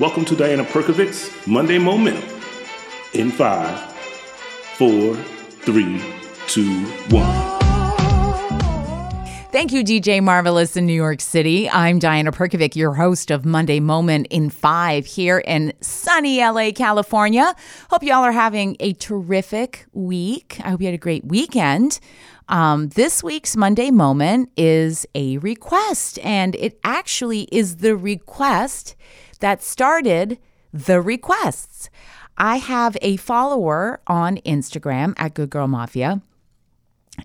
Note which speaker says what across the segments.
Speaker 1: Welcome to Diana Perkovic's Monday Momentum. In five, four, three, two, one.
Speaker 2: Thank you, DJ Marvelous in New York City. I'm Diana Perkovic, your host of Monday Moment in 5 here in sunny LA, California. Hope y'all are having a terrific week. I hope you had a great weekend. Um, this week's Monday Moment is a request, and it actually is the request that started the requests. I have a follower on Instagram at Good Girl Mafia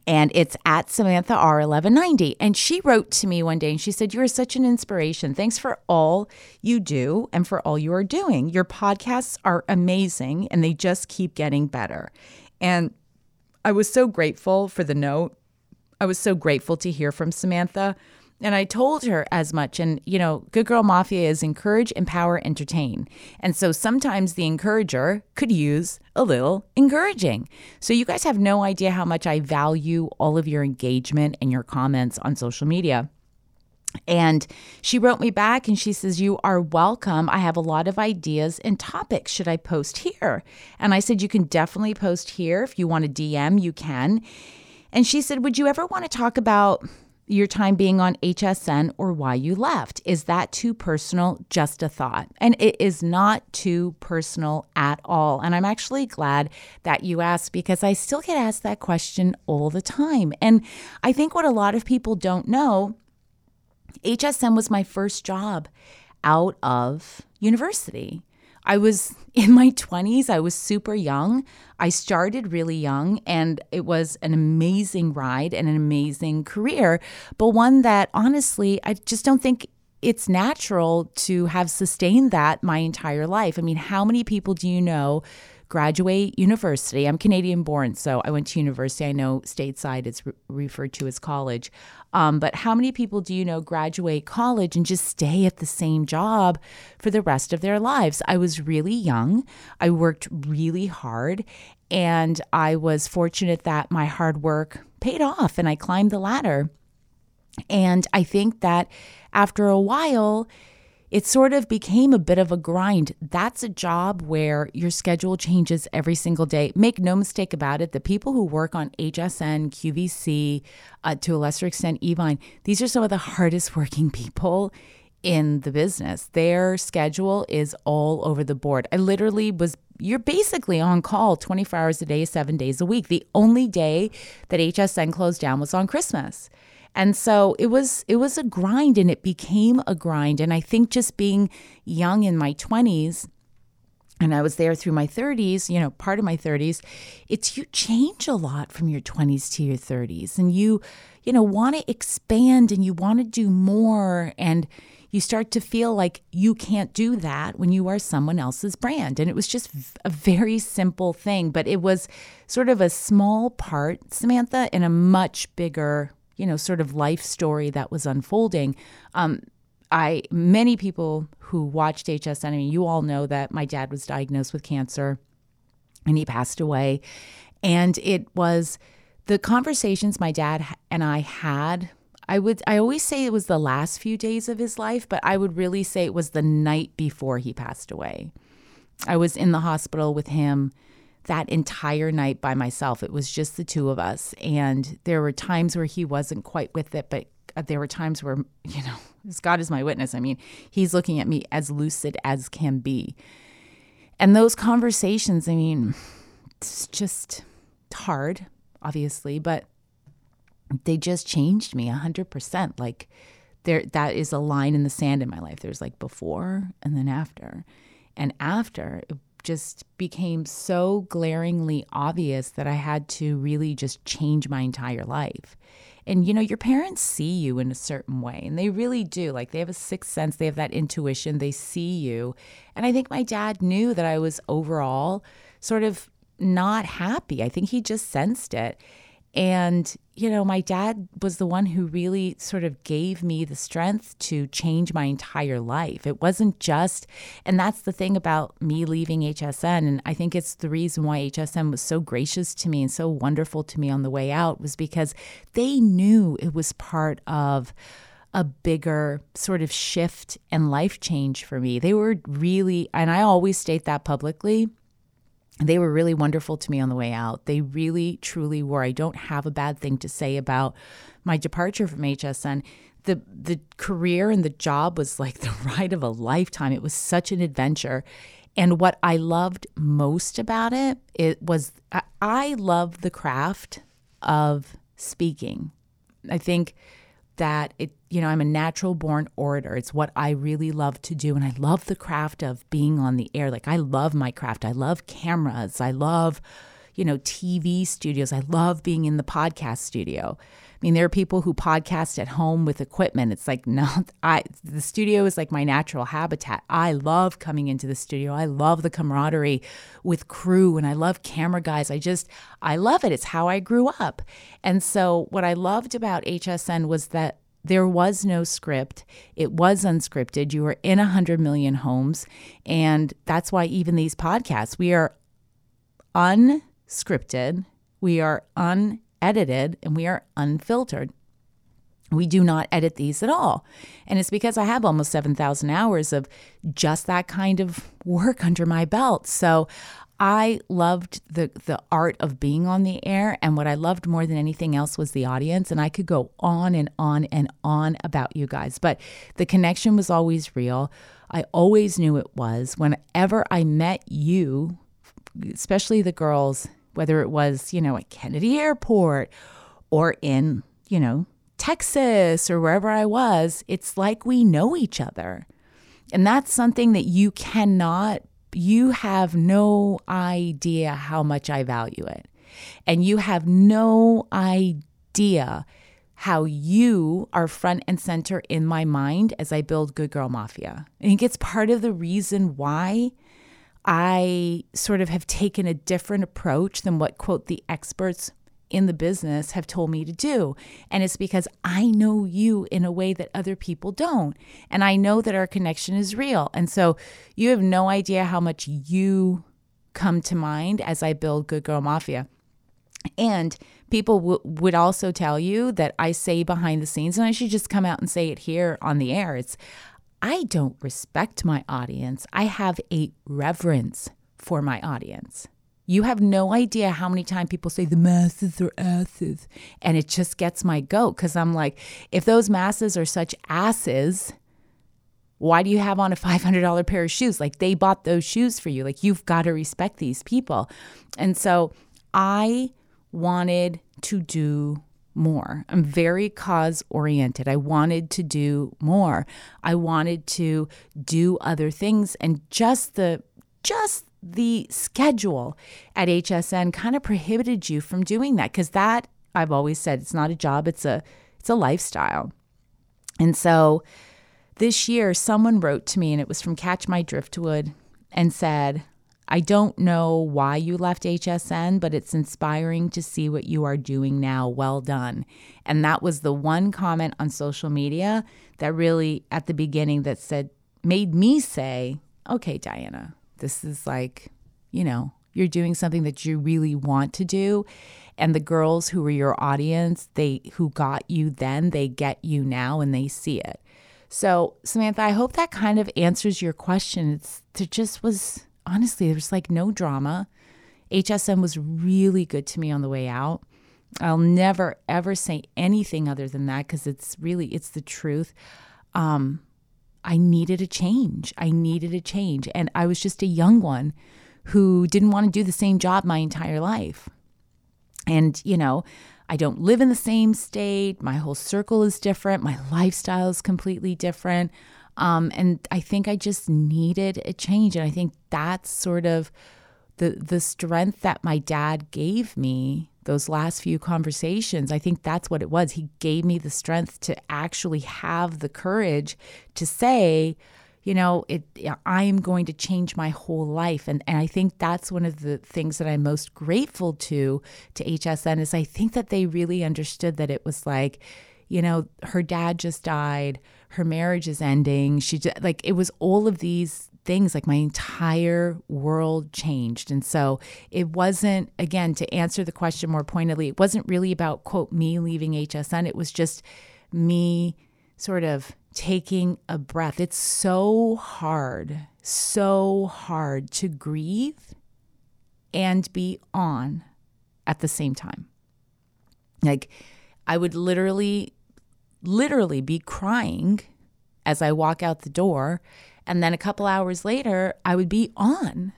Speaker 2: and it's at Samantha R1190. And she wrote to me one day and she said, You are such an inspiration. Thanks for all you do and for all you are doing. Your podcasts are amazing and they just keep getting better. And I was so grateful for the note. I was so grateful to hear from Samantha. And I told her as much. And, you know, Good Girl Mafia is encourage, empower, entertain. And so sometimes the encourager could use a little encouraging. So you guys have no idea how much I value all of your engagement and your comments on social media. And she wrote me back and she says, You are welcome. I have a lot of ideas and topics. Should I post here? And I said, You can definitely post here. If you want to DM, you can. And she said, Would you ever want to talk about your time being on HSN or why you left. Is that too personal? Just a thought. And it is not too personal at all. And I'm actually glad that you asked because I still get asked that question all the time. And I think what a lot of people don't know HSN was my first job out of university. I was in my 20s. I was super young. I started really young, and it was an amazing ride and an amazing career, but one that honestly, I just don't think it's natural to have sustained that my entire life. I mean, how many people do you know? Graduate university. I'm Canadian born, so I went to university. I know stateside it's re- referred to as college. Um, but how many people do you know graduate college and just stay at the same job for the rest of their lives? I was really young. I worked really hard. And I was fortunate that my hard work paid off and I climbed the ladder. And I think that after a while, it sort of became a bit of a grind. That's a job where your schedule changes every single day. Make no mistake about it, the people who work on HSN, QVC, uh, to a lesser extent, Evine, these are some of the hardest working people in the business. Their schedule is all over the board. I literally was you're basically on call 24 hours a day, 7 days a week. The only day that HSN closed down was on Christmas. And so it was it was a grind and it became a grind and I think just being young in my 20s and I was there through my 30s, you know, part of my 30s, it's you change a lot from your 20s to your 30s and you you know want to expand and you want to do more and you start to feel like you can't do that when you are someone else's brand. And it was just a very simple thing, but it was sort of a small part, Samantha, in a much bigger you know, sort of life story that was unfolding. Um, I many people who watched HSN, I mean, you all know that my dad was diagnosed with cancer and he passed away. And it was the conversations my dad and I had. I would I always say it was the last few days of his life, but I would really say it was the night before he passed away. I was in the hospital with him that entire night by myself. It was just the two of us. And there were times where he wasn't quite with it, but uh, there were times where, you know, as God is my witness. I mean, he's looking at me as lucid as can be. And those conversations, I mean, it's just hard, obviously, but they just changed me 100%. Like, there, that is a line in the sand in my life. There's like before and then after. And after, it just became so glaringly obvious that I had to really just change my entire life. And you know, your parents see you in a certain way, and they really do. Like they have a sixth sense, they have that intuition, they see you. And I think my dad knew that I was overall sort of not happy. I think he just sensed it. And, you know, my dad was the one who really sort of gave me the strength to change my entire life. It wasn't just, and that's the thing about me leaving HSN. And I think it's the reason why HSN was so gracious to me and so wonderful to me on the way out was because they knew it was part of a bigger sort of shift and life change for me. They were really, and I always state that publicly. They were really wonderful to me on the way out. They really, truly were. I don't have a bad thing to say about my departure from HSN. The, the career and the job was like the ride of a lifetime. It was such an adventure. And what I loved most about it, it was I love the craft of speaking. I think that it you know i'm a natural born orator. It's what i really love to do. And i love the craft of being on the air. Like i love my craft. I love cameras. I love you know tv studios. I love being in the podcast studio I mean, there are people who podcast at home with equipment. It's like, no, I the studio is like my natural habitat. I love coming into the studio. I love the camaraderie with crew and I love camera guys. I just I love it. It's how I grew up. And so what I loved about HSN was that there was no script. It was unscripted. You were in a 100 million homes. And that's why even these podcasts, we are unscripted. We are un edited and we are unfiltered. We do not edit these at all. And it's because I have almost 7,000 hours of just that kind of work under my belt. So I loved the the art of being on the air and what I loved more than anything else was the audience and I could go on and on and on about you guys but the connection was always real. I always knew it was whenever I met you especially the girls whether it was, you know, at Kennedy Airport or in, you know, Texas or wherever I was, it's like we know each other. And that's something that you cannot, you have no idea how much I value it. And you have no idea how you are front and center in my mind as I build Good Girl Mafia. I think it's part of the reason why I sort of have taken a different approach than what, quote, the experts in the business have told me to do. And it's because I know you in a way that other people don't. And I know that our connection is real. And so you have no idea how much you come to mind as I build Good Girl Mafia. And people w- would also tell you that I say behind the scenes, and I should just come out and say it here on the air. It's I don't respect my audience. I have a reverence for my audience. You have no idea how many times people say the masses are asses. And it just gets my goat because I'm like, if those masses are such asses, why do you have on a $500 pair of shoes? Like they bought those shoes for you. Like you've got to respect these people. And so I wanted to do more. I'm very cause oriented. I wanted to do more. I wanted to do other things and just the just the schedule at HSN kind of prohibited you from doing that cuz that I've always said it's not a job, it's a it's a lifestyle. And so this year someone wrote to me and it was from Catch My Driftwood and said, I don't know why you left HSN, but it's inspiring to see what you are doing now. Well done. And that was the one comment on social media that really, at the beginning, that said, made me say, okay, Diana, this is like, you know, you're doing something that you really want to do. And the girls who were your audience, they who got you then, they get you now and they see it. So, Samantha, I hope that kind of answers your question. It's there just was honestly, there was like no drama. HSN was really good to me on the way out. I'll never ever say anything other than that because it's really it's the truth. Um, I needed a change. I needed a change, and I was just a young one who didn't want to do the same job my entire life. And you know, I don't live in the same state. My whole circle is different. My lifestyle is completely different. Um, and I think I just needed a change. And I think that's sort of the the strength that my dad gave me those last few conversations. I think that's what it was. He gave me the strength to actually have the courage to say, you know, it I am going to change my whole life. And and I think that's one of the things that I'm most grateful to to HSN is I think that they really understood that it was like, you know, her dad just died her marriage is ending. She just, like it was all of these things like my entire world changed. And so it wasn't again to answer the question more pointedly, it wasn't really about quote me leaving HSN. It was just me sort of taking a breath. It's so hard, so hard to grieve and be on at the same time. Like, I would literally, literally be crying as I walk out the door. And then a couple hours later, I would be on.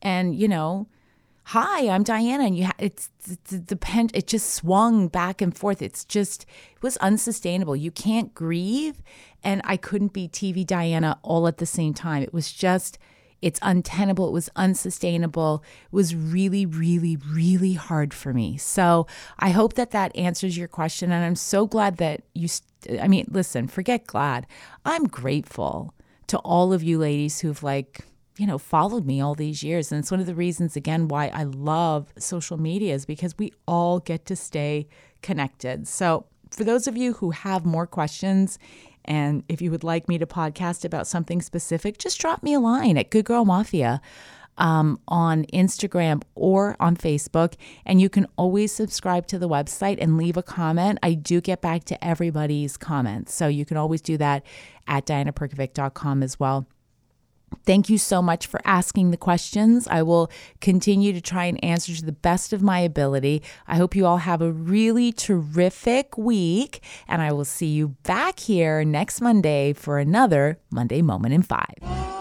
Speaker 2: And, you know, hi, I'm Diana. And you, ha- it's, the pen, it just swung back and forth. It's just, it was unsustainable. You can't grieve. And I couldn't be TV Diana all at the same time. It was just, it's untenable. It was unsustainable. It was really, really, really hard for me. So I hope that that answers your question. And I'm so glad that you, st- I mean, listen, forget glad. I'm grateful to all of you ladies who've like, you know, followed me all these years. And it's one of the reasons, again, why I love social media is because we all get to stay connected. So for those of you who have more questions and if you would like me to podcast about something specific, just drop me a line at Good Girl Mafia um, on Instagram or on Facebook. And you can always subscribe to the website and leave a comment. I do get back to everybody's comments. So you can always do that at dianaperkovic.com as well. Thank you so much for asking the questions. I will continue to try and answer to the best of my ability. I hope you all have a really terrific week, and I will see you back here next Monday for another Monday Moment in Five.